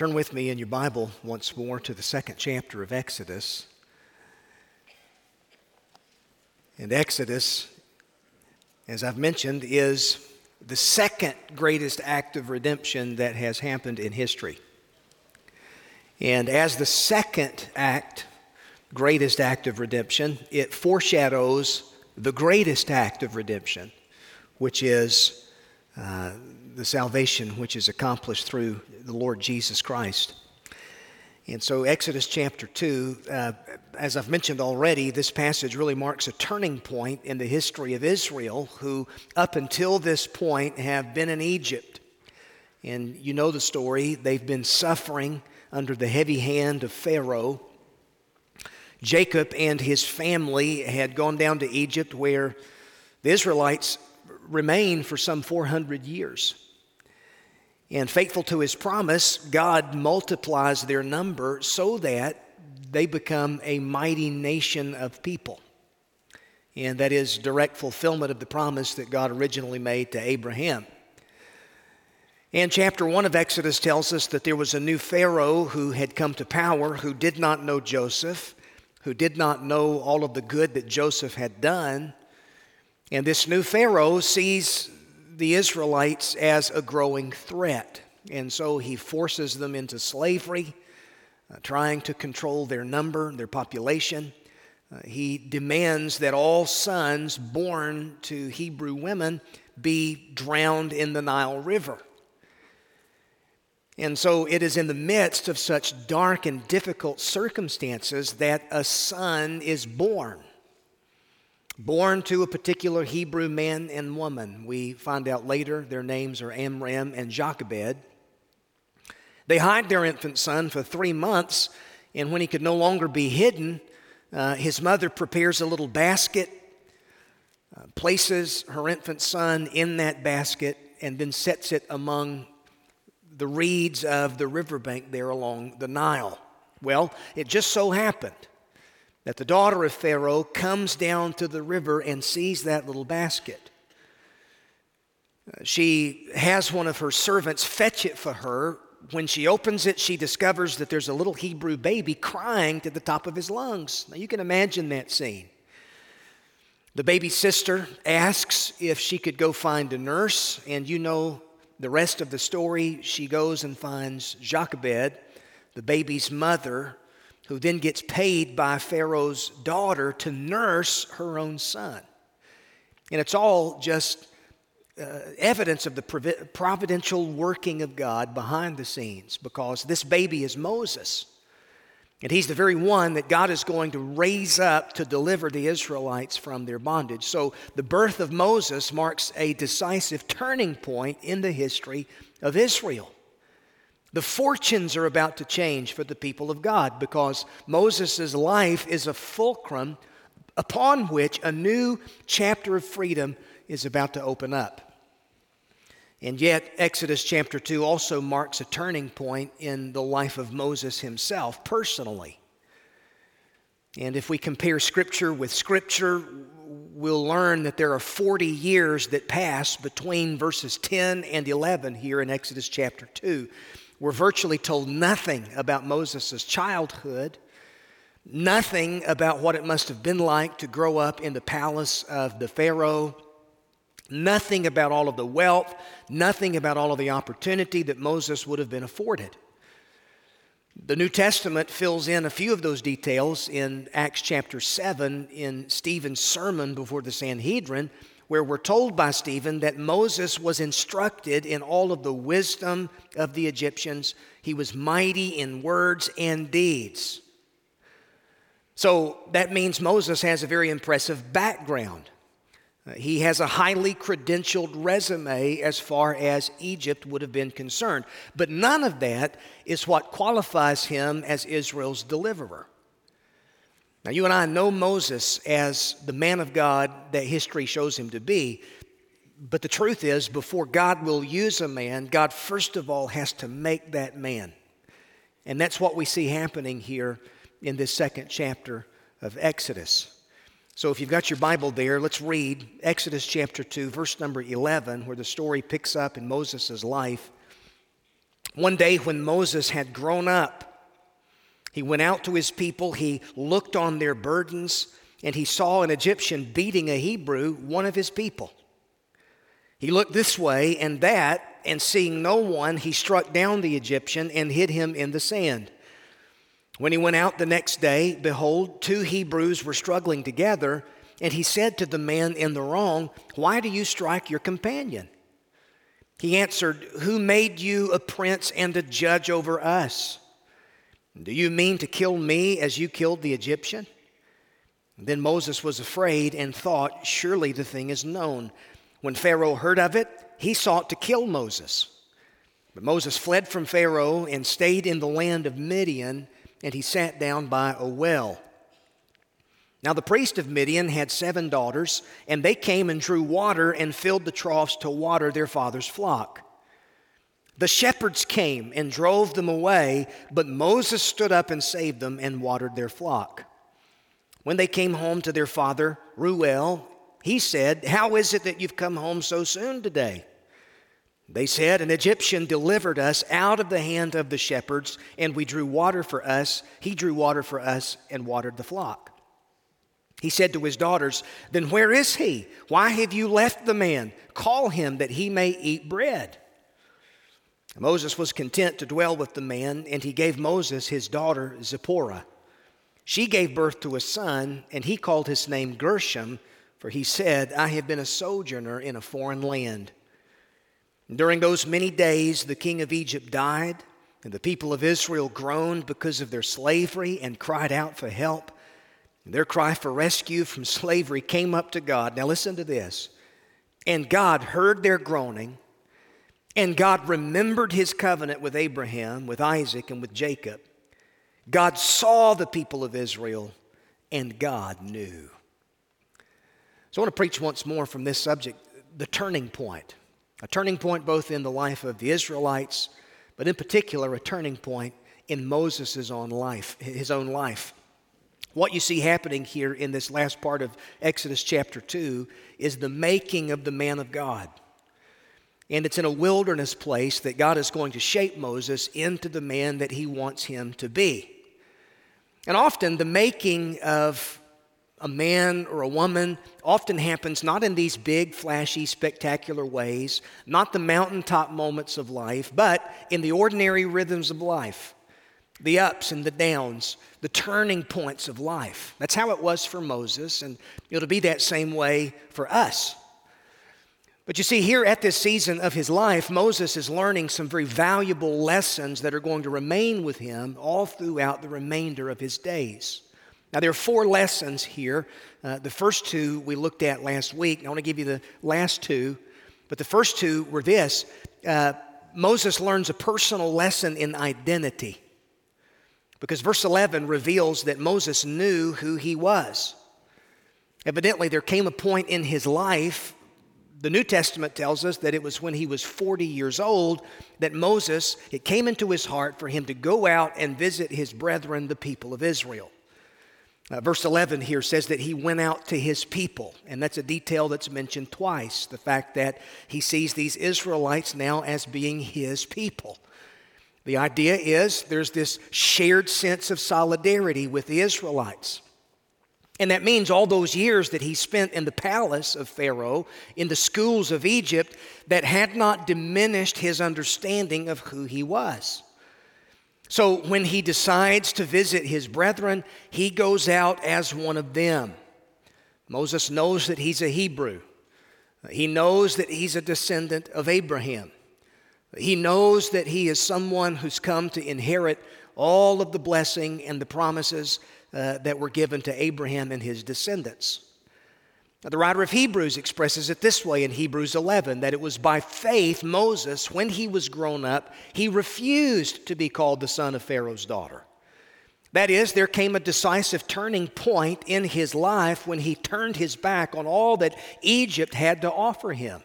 Turn with me in your Bible once more to the second chapter of Exodus. And Exodus, as I've mentioned, is the second greatest act of redemption that has happened in history. And as the second act, greatest act of redemption, it foreshadows the greatest act of redemption, which is uh, the salvation which is accomplished through the Lord Jesus Christ. And so, Exodus chapter 2, uh, as I've mentioned already, this passage really marks a turning point in the history of Israel, who up until this point have been in Egypt. And you know the story. They've been suffering under the heavy hand of Pharaoh. Jacob and his family had gone down to Egypt, where the Israelites remained for some 400 years. And faithful to his promise, God multiplies their number so that they become a mighty nation of people. And that is direct fulfillment of the promise that God originally made to Abraham. And chapter 1 of Exodus tells us that there was a new Pharaoh who had come to power who did not know Joseph, who did not know all of the good that Joseph had done. And this new Pharaoh sees the Israelites as a growing threat. And so he forces them into slavery, uh, trying to control their number, their population. Uh, he demands that all sons born to Hebrew women be drowned in the Nile River. And so it is in the midst of such dark and difficult circumstances that a son is born born to a particular Hebrew man and woman. We find out later their names are Amram and Jochebed. They hide their infant son for three months, and when he could no longer be hidden, uh, his mother prepares a little basket, uh, places her infant son in that basket, and then sets it among the reeds of the riverbank there along the Nile. Well, it just so happened that the daughter of Pharaoh comes down to the river and sees that little basket. Uh, she has one of her servants fetch it for her. When she opens it, she discovers that there's a little Hebrew baby crying to the top of his lungs. Now, you can imagine that scene. The baby's sister asks if she could go find a nurse, and you know the rest of the story. She goes and finds Jochebed, the baby's mother, who then gets paid by Pharaoh's daughter to nurse her own son. And it's all just uh, evidence of the providential working of God behind the scenes because this baby is Moses. And he's the very one that God is going to raise up to deliver the Israelites from their bondage. So the birth of Moses marks a decisive turning point in the history of Israel. The fortunes are about to change for the people of God because Moses' life is a fulcrum upon which a new chapter of freedom is about to open up. And yet, Exodus chapter 2 also marks a turning point in the life of Moses himself personally. And if we compare Scripture with Scripture, we'll learn that there are 40 years that pass between verses 10 and 11 here in Exodus chapter 2. We're virtually told nothing about Moses' childhood, nothing about what it must have been like to grow up in the palace of the Pharaoh, nothing about all of the wealth, nothing about all of the opportunity that Moses would have been afforded. The New Testament fills in a few of those details in Acts chapter 7 in Stephen's sermon before the Sanhedrin where we're told by Stephen that Moses was instructed in all of the wisdom of the Egyptians. He was mighty in words and deeds. So that means Moses has a very impressive background. Uh, he has a highly credentialed resume as far as Egypt would have been concerned. But none of that is what qualifies him as Israel's deliverer. Now, you and I know Moses as the man of God that history shows him to be. But the truth is, before God will use a man, God first of all has to make that man. And that's what we see happening here in this second chapter of Exodus. So if you've got your Bible there, let's read Exodus chapter 2, verse number 11, where the story picks up in Moses' life. One day, when Moses had grown up, he went out to his people, he looked on their burdens, and he saw an Egyptian beating a Hebrew, one of his people. He looked this way and that, and seeing no one, he struck down the Egyptian and hid him in the sand. When he went out the next day, behold, two Hebrews were struggling together, and he said to the man in the wrong, Why do you strike your companion? He answered, Who made you a prince and a judge over us? Do you mean to kill me as you killed the Egyptian? Then Moses was afraid and thought, Surely the thing is known. When Pharaoh heard of it, he sought to kill Moses. But Moses fled from Pharaoh and stayed in the land of Midian, and he sat down by a well. Now the priest of Midian had seven daughters, and they came and drew water and filled the troughs to water their father's flock. The shepherds came and drove them away, but Moses stood up and saved them and watered their flock. When they came home to their father, Reuel, he said, How is it that you've come home so soon today? They said, An Egyptian delivered us out of the hand of the shepherds, and we drew water for us. He drew water for us and watered the flock. He said to his daughters, Then where is he? Why have you left the man? Call him that he may eat bread. Moses was content to dwell with the man, and he gave Moses his daughter Zipporah. She gave birth to a son, and he called his name Gershom, for he said, I have been a sojourner in a foreign land. during those many days, the king of Egypt died, and the people of Israel groaned because of their slavery and cried out for help. Their cry for rescue from slavery came up to God. Now, listen to this. And God heard their groaning and God remembered his covenant with Abraham, with Isaac, and with Jacob. God saw the people of Israel, and God knew. So I want to preach once more from this subject the turning point. A turning point both in the life of the Israelites, but in particular, a turning point in Moses' own life, his own life. What you see happening here in this last part of Exodus chapter 2 is the making of the man of God. And it's in a wilderness place that God is going to shape Moses into the man that he wants him to be. And often the making of a man or a woman often happens not in these big, flashy, spectacular ways, not the mountaintop moments of life, but in the ordinary rhythms of life, the ups and the downs, the turning points of life. That's how it was for Moses, and it'll be that same way for us. But you see, here at this season of his life, Moses is learning some very valuable lessons that are going to remain with him all throughout the remainder of his days. Now, there are four lessons here. Uh, the first two we looked at last week. I want to give you the last two. But the first two were this uh, Moses learns a personal lesson in identity. Because verse 11 reveals that Moses knew who he was. Evidently, there came a point in his life the New Testament tells us that it was when he was 40 years old that Moses, it came into his heart for him to go out and visit his brethren, the people of Israel. Uh, verse 11 here says that he went out to his people, and that's a detail that's mentioned twice the fact that he sees these Israelites now as being his people. The idea is there's this shared sense of solidarity with the Israelites. And that means all those years that he spent in the palace of Pharaoh, in the schools of Egypt, that had not diminished his understanding of who he was. So when he decides to visit his brethren, he goes out as one of them. Moses knows that he's a Hebrew. He knows that he's a descendant of Abraham. He knows that he is someone who's come to inherit all of the blessing and the promises uh, that were given to Abraham and his descendants. Now, the writer of Hebrews expresses it this way in Hebrews 11 that it was by faith Moses, when he was grown up, he refused to be called the son of Pharaoh's daughter. That is, there came a decisive turning point in his life when he turned his back on all that Egypt had to offer him.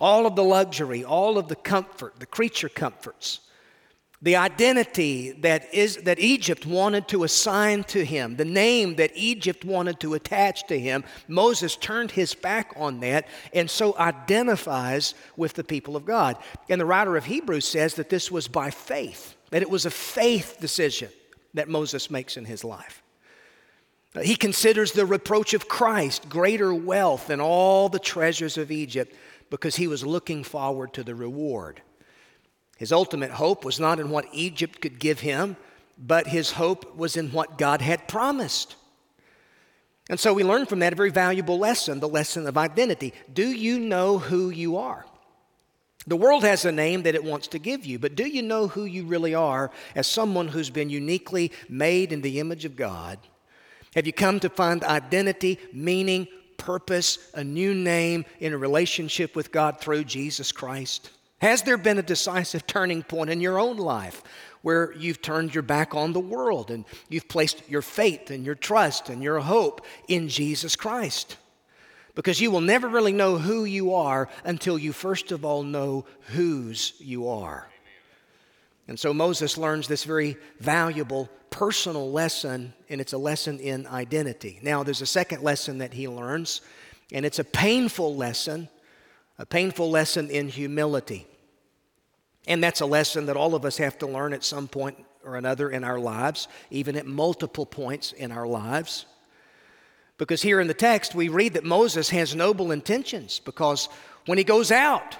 All of the luxury, all of the comfort, the creature comforts. The identity that, is, that Egypt wanted to assign to him, the name that Egypt wanted to attach to him, Moses turned his back on that and so identifies with the people of God. And the writer of Hebrews says that this was by faith, that it was a faith decision that Moses makes in his life. Uh, he considers the reproach of Christ greater wealth than all the treasures of Egypt because he was looking forward to the reward. His ultimate hope was not in what Egypt could give him, but his hope was in what God had promised. And so we learn from that a very valuable lesson the lesson of identity. Do you know who you are? The world has a name that it wants to give you, but do you know who you really are as someone who's been uniquely made in the image of God? Have you come to find identity, meaning, purpose, a new name in a relationship with God through Jesus Christ? Has there been a decisive turning point in your own life where you've turned your back on the world and you've placed your faith and your trust and your hope in Jesus Christ? Because you will never really know who you are until you first of all know whose you are. And so Moses learns this very valuable personal lesson, and it's a lesson in identity. Now, there's a second lesson that he learns, and it's a painful lesson a painful lesson in humility. And that's a lesson that all of us have to learn at some point or another in our lives, even at multiple points in our lives. Because here in the text, we read that Moses has noble intentions because when he goes out,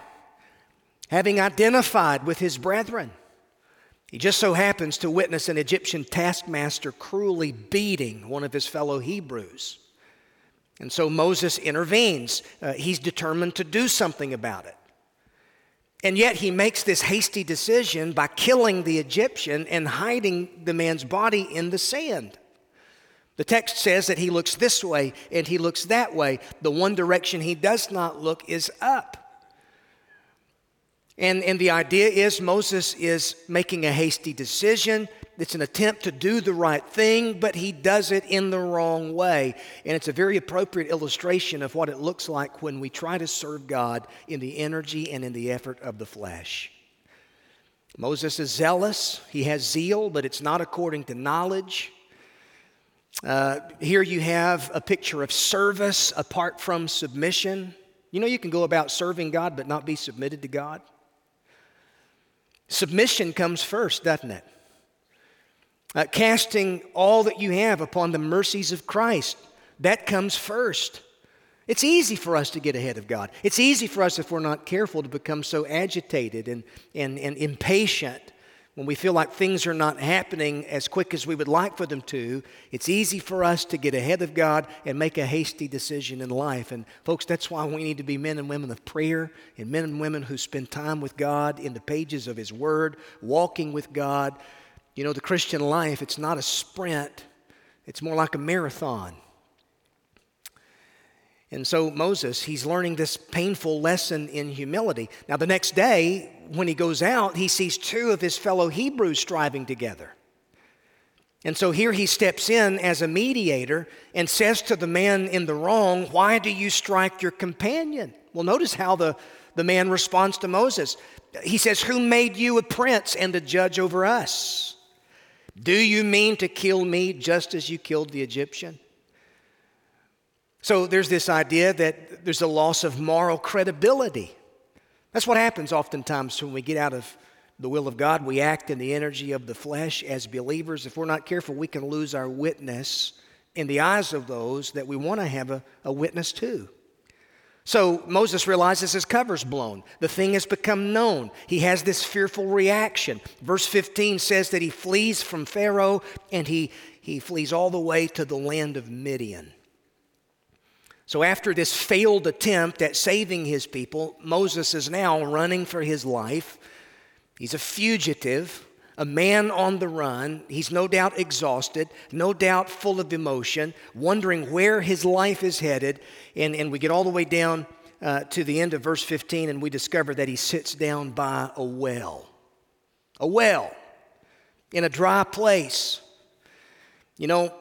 having identified with his brethren, he just so happens to witness an Egyptian taskmaster cruelly beating one of his fellow Hebrews. And so Moses intervenes. Uh, he's determined to do something about it. And yet he makes this hasty decision by killing the Egyptian and hiding the man's body in the sand. The text says that he looks this way and he looks that way. The one direction he does not look is up. And, and the idea is Moses is making a hasty decision. It's an attempt to do the right thing, but he does it in the wrong way. And it's a very appropriate illustration of what it looks like when we try to serve God in the energy and in the effort of the flesh. Moses is zealous, he has zeal, but it's not according to knowledge. Uh, here you have a picture of service apart from submission. You know, you can go about serving God but not be submitted to God. Submission comes first, doesn't it? Uh, casting all that you have upon the mercies of Christ, that comes first. It's easy for us to get ahead of God. It's easy for us, if we're not careful, to become so agitated and, and, and impatient when we feel like things are not happening as quick as we would like for them to, it's easy for us to get ahead of God and make a hasty decision in life. And, folks, that's why we need to be men and women of prayer and men and women who spend time with God in the pages of His Word, walking with God. You know, the Christian life, it's not a sprint, it's more like a marathon. And so Moses, he's learning this painful lesson in humility. Now, the next day, when he goes out, he sees two of his fellow Hebrews striving together. And so here he steps in as a mediator and says to the man in the wrong, Why do you strike your companion? Well, notice how the, the man responds to Moses. He says, Who made you a prince and a judge over us? Do you mean to kill me just as you killed the Egyptian? So there's this idea that there's a loss of moral credibility. That's what happens oftentimes when we get out of the will of God. We act in the energy of the flesh as believers. If we're not careful, we can lose our witness in the eyes of those that we want to have a, a witness to. So Moses realizes his cover's blown. The thing has become known. He has this fearful reaction. Verse 15 says that he flees from Pharaoh and he, he flees all the way to the land of Midian. So, after this failed attempt at saving his people, Moses is now running for his life. He's a fugitive, a man on the run. He's no doubt exhausted, no doubt full of emotion, wondering where his life is headed. And, and we get all the way down uh, to the end of verse 15, and we discover that he sits down by a well. A well in a dry place. You know,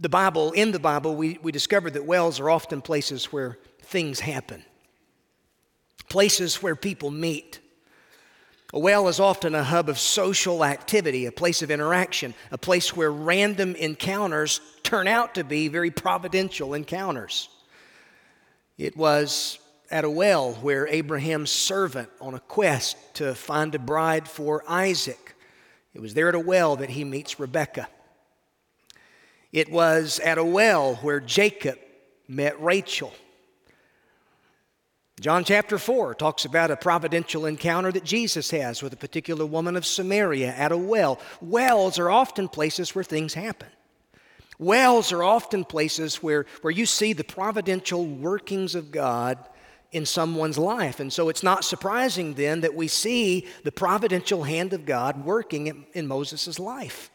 the Bible, in the Bible, we, we discovered that wells are often places where things happen, places where people meet. A well is often a hub of social activity, a place of interaction, a place where random encounters turn out to be very providential encounters. It was at a well where Abraham's servant on a quest to find a bride for Isaac. It was there at a well that he meets Rebekah. It was at a well where Jacob met Rachel. John chapter 4 talks about a providential encounter that Jesus has with a particular woman of Samaria at a well. Wells are often places where things happen. Wells are often places where, where you see the providential workings of God in someone's life. And so it's not surprising then that we see the providential hand of God working in, in Moses' life.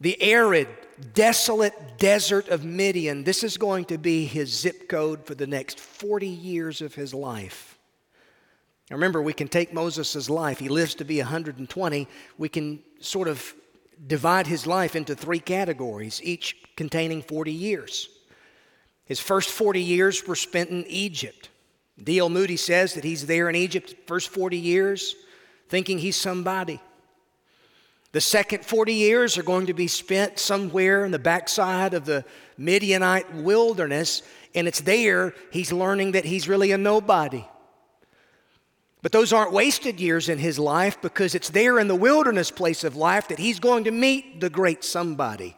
The arid, desolate desert of Midian, this is going to be his zip code for the next 40 years of his life. Now remember, we can take Moses' life. He lives to be 120. We can sort of divide his life into three categories, each containing 40 years. His first 40 years were spent in Egypt. D.L. Moody says that he's there in Egypt first 40 years thinking he's somebody. The second 40 years are going to be spent somewhere in the backside of the Midianite wilderness, and it's there he's learning that he's really a nobody. But those aren't wasted years in his life because it's there in the wilderness place of life that he's going to meet the great somebody.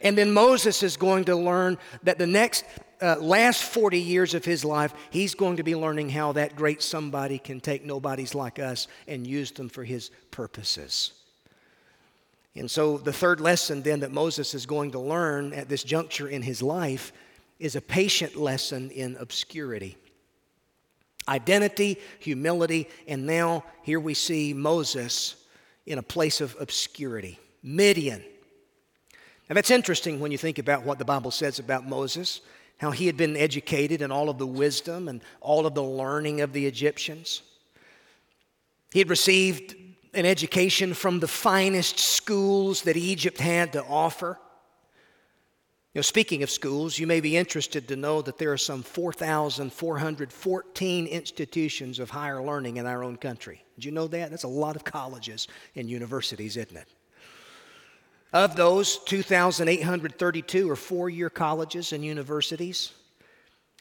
And then Moses is going to learn that the next uh, last 40 years of his life, he's going to be learning how that great somebody can take nobodies like us and use them for his purposes. And so, the third lesson then that Moses is going to learn at this juncture in his life is a patient lesson in obscurity. Identity, humility, and now here we see Moses in a place of obscurity. Midian. Now, that's interesting when you think about what the Bible says about Moses, how he had been educated in all of the wisdom and all of the learning of the Egyptians. He had received an education from the finest schools that Egypt had to offer. You know, speaking of schools, you may be interested to know that there are some 4,414 institutions of higher learning in our own country. Did you know that? That's a lot of colleges and universities, isn't it? Of those, 2,832 are four year colleges and universities,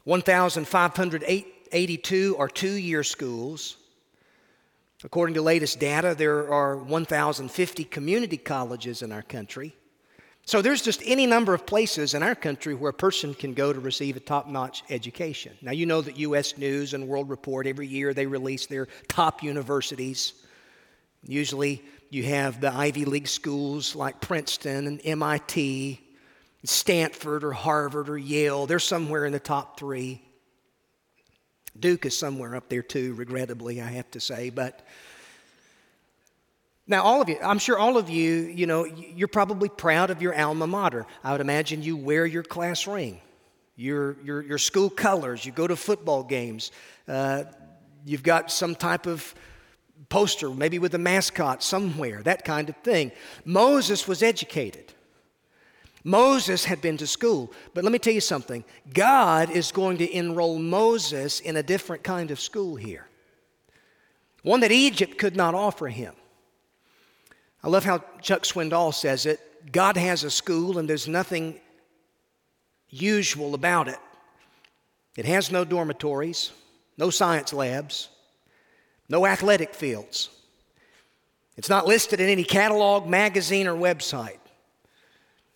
1,582 are two year schools, According to latest data, there are 1,050 community colleges in our country. So there's just any number of places in our country where a person can go to receive a top notch education. Now, you know that U.S. News and World Report, every year they release their top universities. Usually you have the Ivy League schools like Princeton and MIT, Stanford or Harvard or Yale. They're somewhere in the top three. Duke is somewhere up there too, regrettably, I have to say. But now, all of you, I'm sure all of you, you know, you're probably proud of your alma mater. I would imagine you wear your class ring, your, your, your school colors, you go to football games, uh, you've got some type of poster, maybe with a mascot somewhere, that kind of thing. Moses was educated. Moses had been to school, but let me tell you something God is going to enroll Moses in a different kind of school here, one that Egypt could not offer him. I love how Chuck Swindoll says it God has a school, and there's nothing usual about it. It has no dormitories, no science labs, no athletic fields. It's not listed in any catalog, magazine, or website.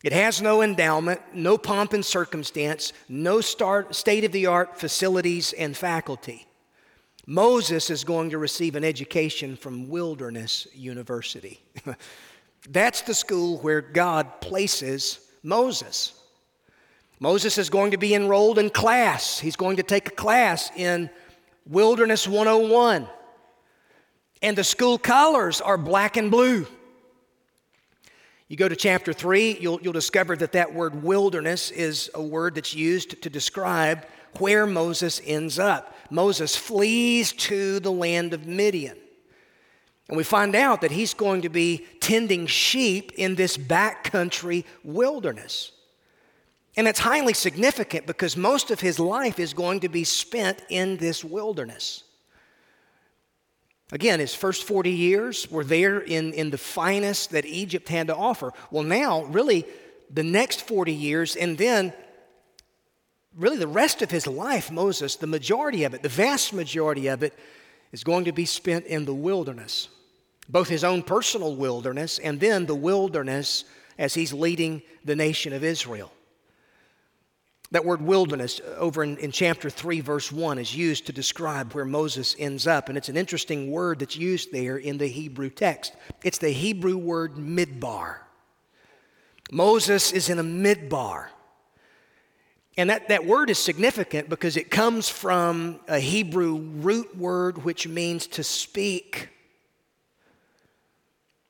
It has no endowment, no pomp and circumstance, no state of the art facilities and faculty. Moses is going to receive an education from Wilderness University. That's the school where God places Moses. Moses is going to be enrolled in class. He's going to take a class in Wilderness 101. And the school colors are black and blue. You go to chapter 3, you'll, you'll discover that that word wilderness is a word that's used to describe where Moses ends up. Moses flees to the land of Midian. And we find out that he's going to be tending sheep in this backcountry wilderness. And it's highly significant because most of his life is going to be spent in this wilderness. Again, his first 40 years were there in, in the finest that Egypt had to offer. Well, now, really, the next 40 years, and then really the rest of his life, Moses, the majority of it, the vast majority of it, is going to be spent in the wilderness. Both his own personal wilderness and then the wilderness as he's leading the nation of Israel. That word wilderness over in, in, chapter 3, verse 1 is used to describe where Moses ends up. And it's an interesting word that's used there in the Hebrew text. It's the Hebrew word midbar. Moses is in a midbar. And that, that word is significant because it comes from a Hebrew root word which means to speak.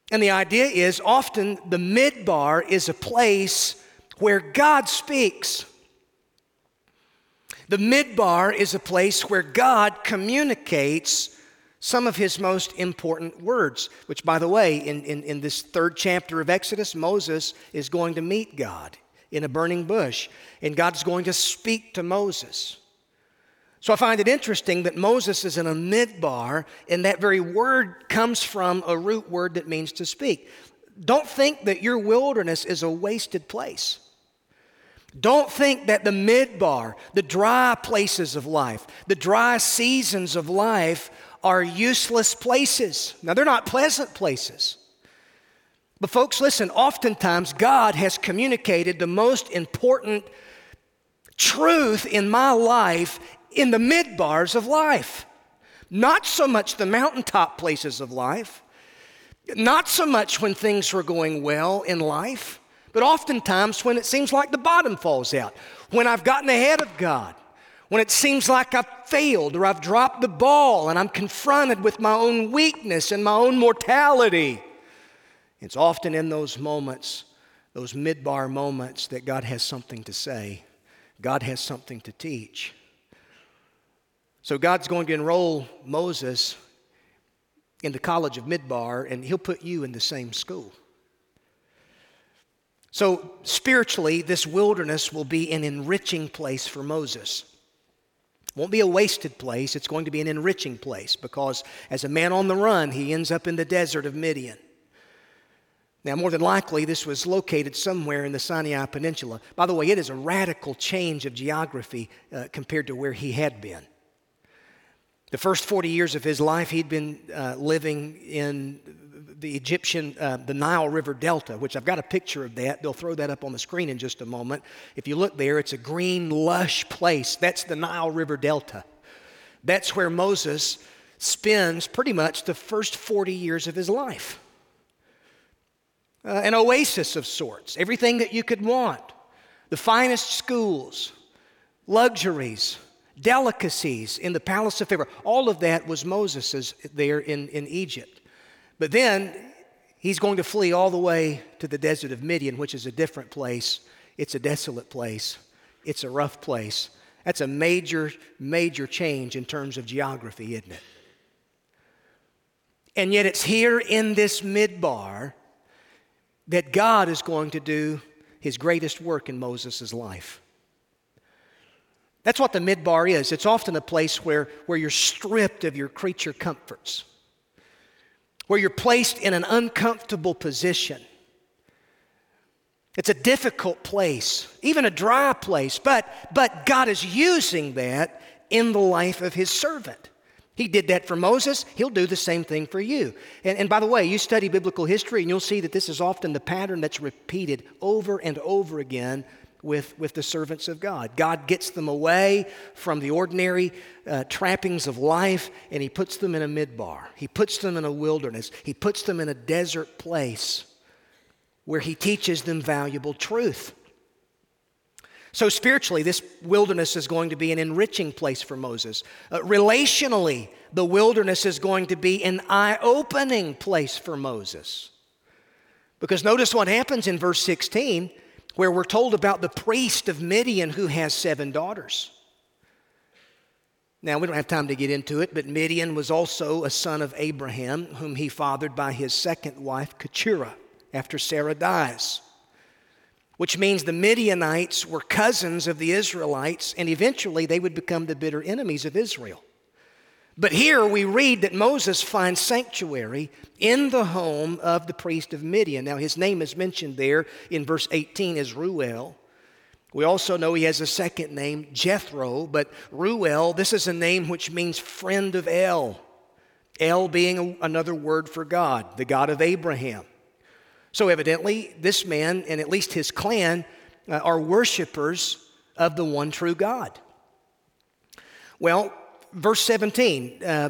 And the idea is often the midbar is a place where God speaks. The midbar is a place where God communicates some of his most important words, which, by the way, in, in, in, this third chapter of Exodus, Moses is going to meet God in a burning bush, and God's going to speak to Moses. So I find it interesting that Moses is in a midbar, and that very word comes from a root word that means to speak. Don't think that your wilderness is a wasted place. Don't think that the midbar, the dry places of life, the dry seasons of life are useless places. Now, they're not pleasant places. But, folks, listen, oftentimes God has communicated the most important truth in my life in the midbars of life. Not so much the mountaintop places of life, not so much when things were going well in life but oftentimes when it seems like the bottom falls out, when I've gotten ahead of God, when it seems like I've failed or I've dropped the ball and I'm confronted with my own weakness and my own mortality. It's often in those moments, those midbar moments, that God has something to say. God has something to teach. So God's going to enroll Moses in the College of Midbar, and He'll put you in the same school. So, spiritually, this wilderness will be an enriching place for Moses. It won't be a wasted place, it's going to be an enriching place because as a man on the run, he ends up in the desert of Midian. Now, more than likely, this was located somewhere in the Sinai Peninsula. By the way, it is a radical change of geography uh, compared to where he had been. The first 40 years of his life, he'd been uh, living in the Egyptian, uh, the Nile River Delta, which I've got a picture of that. They'll throw that up on the screen in just a moment. If you look there, it's a green, lush place. That's the Nile River Delta. That's where Moses spends pretty much the first 40 years of his life. Uh, an oasis of sorts, everything that you could want, the finest schools, luxuries, delicacies in the palace of Pharaoh. All of that was Moses's there in, in Egypt. But then he's going to flee all the way to the desert of Midian, which is a different place. It's a desolate place, it's a rough place. That's a major, major change in terms of geography, isn't it? And yet, it's here in this midbar that God is going to do his greatest work in Moses' life. That's what the midbar is. It's often a place where, where you're stripped of your creature comforts where you're placed in an uncomfortable position. It's a difficult place, even a dry place, but, but God is using that in the life of His servant. He did that for Moses, He'll do the same thing for you. And, and by the way, you study biblical history and you'll see that this is often the pattern that's repeated over and over again with, with the servants of God. God gets them away from the ordinary uh, trappings of life and He puts them in a midbar. He puts them in a wilderness. He puts them in a desert place where He teaches them valuable truth. So, spiritually, this wilderness is going to be an enriching place for Moses. Uh, relationally, the wilderness is going to be an eye opening place for Moses. Because notice what happens in verse 16 where we're told about the priest of Midian who has seven daughters. Now, we don't have time to get into it, but Midian was also a son of Abraham, whom he fathered by his second wife, Keturah, after Sarah dies. Which means the Midianites were cousins of the Israelites, and eventually they would become the bitter enemies of Israel. But here we read that Moses finds sanctuary in the home of the priest of Midian. Now, his name is mentioned there in verse 18 as Ruel. We also know he has a second name, Jethro, but Ruel, this is a name which means friend of El. El being a, another word for God, the God of Abraham. So, evidently, this man and at least his clan uh, are worshipers of the one true God. Well, verse 17 uh,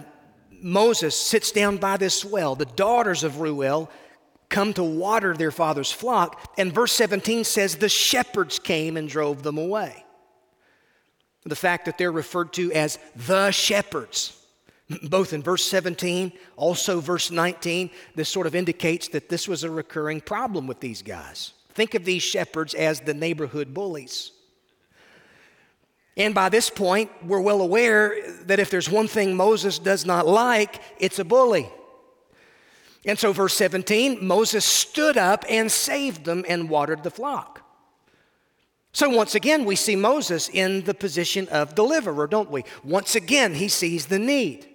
Moses sits down by this well. The daughters of Ruel come to water their father's flock. And verse 17 says, The shepherds came and drove them away. The fact that they're referred to as the shepherds, both in verse 17, also verse 19, this sort of indicates that this was a recurring problem with these guys. Think of these shepherds as the neighborhood bullies. And by this point, we're well aware that if there's one thing Moses does not like, it's a bully. And so, verse 17 Moses stood up and saved them and watered the flock. So, once again, we see Moses in the position of deliverer, don't we? Once again, he sees the need.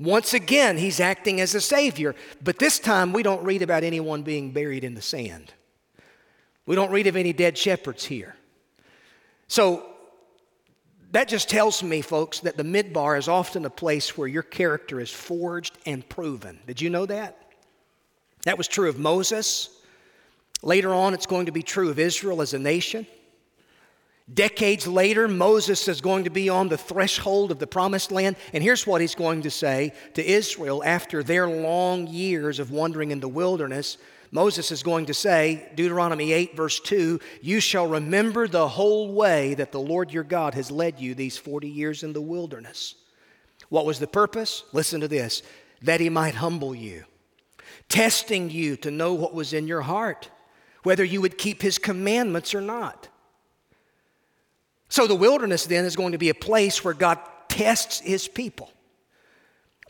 Once again, he's acting as a savior. But this time, we don't read about anyone being buried in the sand. We don't read of any dead shepherds here. So, that just tells me, folks, that the midbar is often a place where your character is forged and proven. Did you know that? That was true of Moses. Later on, it's going to be true of Israel as a nation. Decades later, Moses is going to be on the threshold of the promised land. And here's what he's going to say to Israel after their long years of wandering in the wilderness. Moses is going to say, Deuteronomy 8, verse 2, You shall remember the whole way that the Lord your God has led you these 40 years in the wilderness. What was the purpose? Listen to this that he might humble you, testing you to know what was in your heart, whether you would keep his commandments or not. So the wilderness then is going to be a place where God tests his people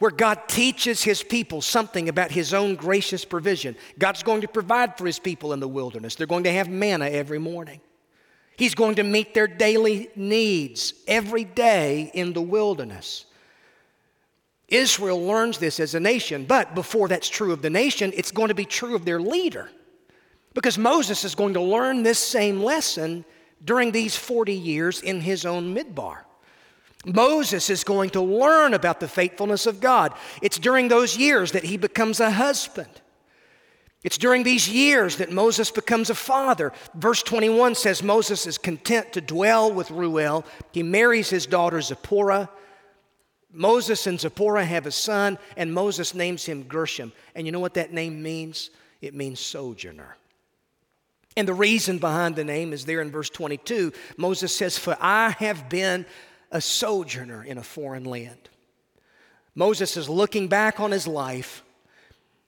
where God teaches his people something about his own gracious provision. God's going to provide for his people in the wilderness. They're going to have manna every morning. He's going to meet their daily needs every day in the wilderness. Israel learns this as a nation, but before that's true of the nation, it's going to be true of their leader. Because Moses is going to learn this same lesson during these 40 years in his own midbar. Moses is going to learn about the faithfulness of God. It's during those years that he becomes a husband. It's during these years that Moses becomes a father. Verse 21 says Moses is content to dwell with Ruel. He marries his daughter Zipporah. Moses and Zipporah have a son, and Moses names him Gershom. And you know what that name means? It means sojourner. And the reason behind the name is there in verse 22. Moses says, For I have been a sojourner in a foreign land. Moses is looking back on his life.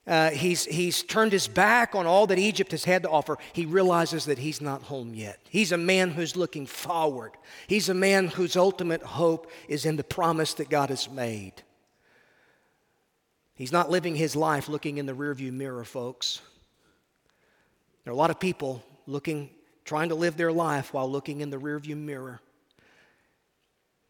Uh, he's, he's turned his back on all that Egypt has had to offer. He realizes that he's not home yet. He's a man who's looking forward. He's a man whose ultimate hope is in the promise that God has made. He's not living his life looking in the rearview mirror, folks. There are a lot of people looking, trying to live their life while looking in the rearview mirror.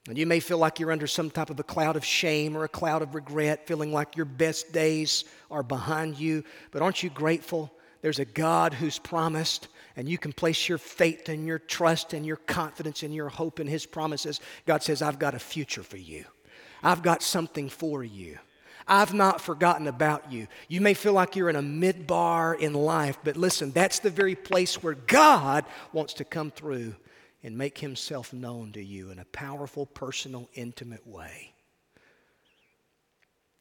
And you may feel like you're under some type of a cloud of shame or a cloud of regret, feeling like your best days are behind you. But aren't you grateful? There's a God who's promised, and you can place your faith and your trust and your confidence and your hope in His promises. God says, I've got a future for you, I've got something for you. I've not forgotten about you. You may feel like you're in a midbar in life, but listen, that's the very place where God wants to come through and make himself known to you in a powerful, personal, intimate way.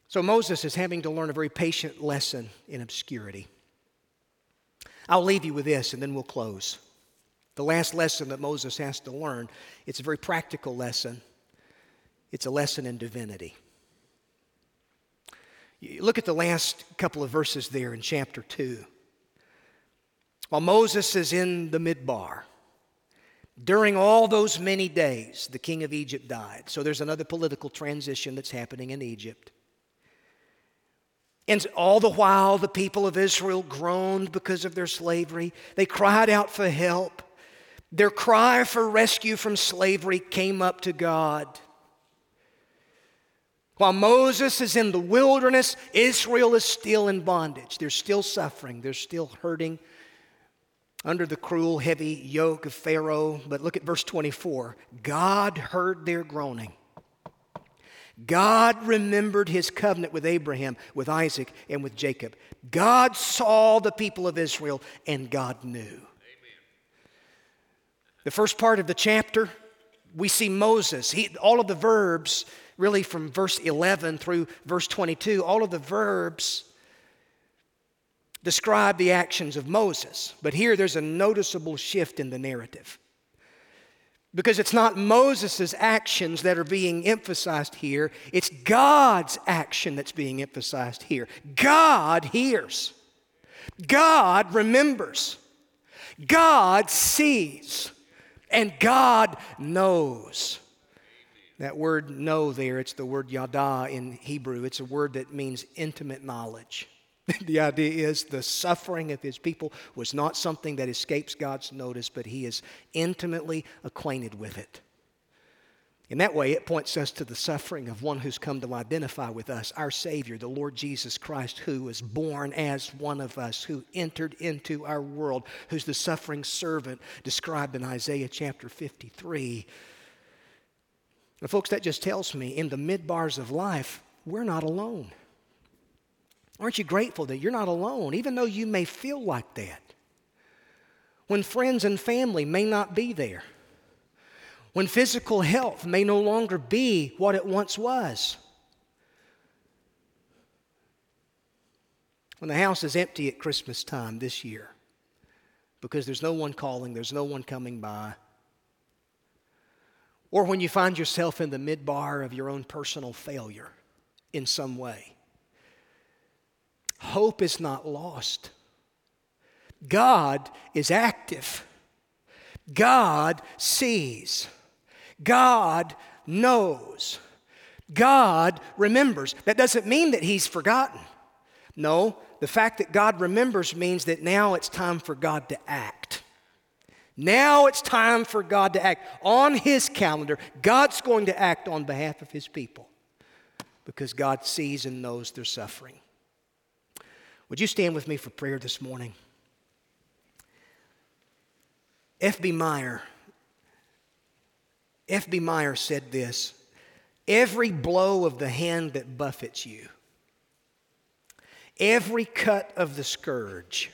So Moses is having to learn a very patient lesson in obscurity. I'll leave you with this and then we'll close. The last lesson that Moses has to learn, it's a very practical lesson. It's a lesson in divinity. You look at the last couple of verses there in chapter 2. While Moses is in the midbar, during all those many days, the king of Egypt died. So there's another political transition that's happening in Egypt. And all the while, the people of Israel groaned because of their slavery. They cried out for help. Their cry for rescue from slavery came up to God. While Moses is in the wilderness, Israel is still in bondage. They're still suffering, they're still hurting under the cruel, heavy yoke of Pharaoh. But look at verse 24 God heard their groaning. God remembered his covenant with Abraham, with Isaac, and with Jacob. God saw the people of Israel, and God knew. Amen. The first part of the chapter, we see Moses. He, all of the verbs, really from verse 11 through verse 22, all of the verbs describe the actions of Moses. But here there's a noticeable shift in the narrative. Because it's not Moses' actions that are being emphasized here, it's God's action that's being emphasized here. God hears, God remembers, God sees, and God knows. That word know there, it's the word yada in Hebrew. It's a word that means intimate knowledge. the idea is the suffering of his people was not something that escapes God's notice, but he is intimately acquainted with it. In that way, it points us to the suffering of one who's come to identify with us, our Savior, the Lord Jesus Christ, who was born as one of us, who entered into our world, who's the suffering servant described in Isaiah chapter 53. And, folks, that just tells me in the midbars of life, we're not alone. Aren't you grateful that you're not alone, even though you may feel like that? When friends and family may not be there, when physical health may no longer be what it once was, when the house is empty at Christmas time this year because there's no one calling, there's no one coming by, or when you find yourself in the midbar of your own personal failure in some way hope is not lost. God is active. God sees. God knows. God remembers. That doesn't mean that He's forgotten. No, the fact that God remembers means that now it's time for God to act. Now it's time for God to act. On His calendar, God's going to act on behalf of His people because God sees and knows their suffering. Would you stand with me for prayer this morning? F.B. Meyer, F.B. Meyer said this Every blow of the hand that buffets you, every cut of the scourge,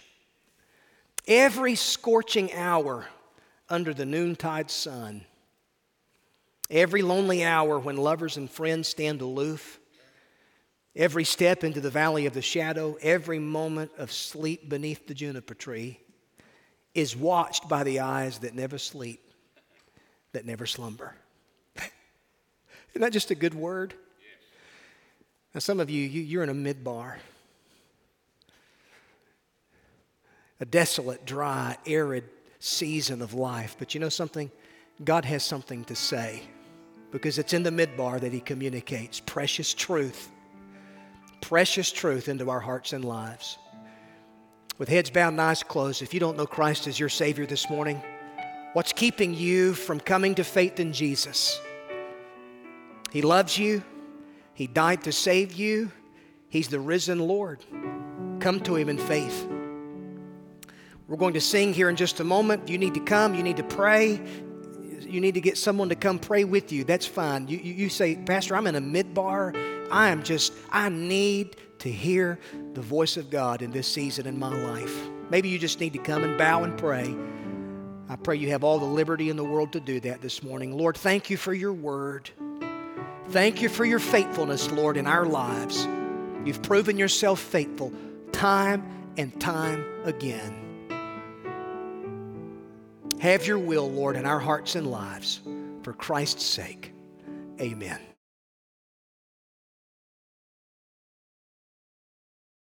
every scorching hour under the noontide sun, every lonely hour when lovers and friends stand aloof, Every step into the valley of the shadow, every moment of sleep beneath the juniper tree is watched by the eyes that never sleep, that never slumber. Isn't that just a good word? Now, some of you, you are in a midbar, a desolate, dry, arid season of life. But you know something? God has something to say because it's in the midbar that He communicates precious truth precious truth into our hearts and lives. With heads bowed and eyes closed, if you don't know Christ as your Savior this morning, what's keeping you from coming to faith in Jesus? He loves you, He died to save you, He's the risen Lord. Come to Him in faith. We're going to sing here in just a moment. You need to come, you need to pray, you need to get someone to come pray with you. That's fine. You, you, you say, Pastor, I'm in a midbar I am just, I need to hear the voice of God in this season in my life. Maybe you just need to come and bow and pray. I pray you have all the liberty in the world to do that this morning. Lord, thank you for your word. Thank you for your faithfulness, Lord, in our lives. You've proven yourself faithful time and time again. Have your will, Lord, in our hearts and lives for Christ's sake. Amen.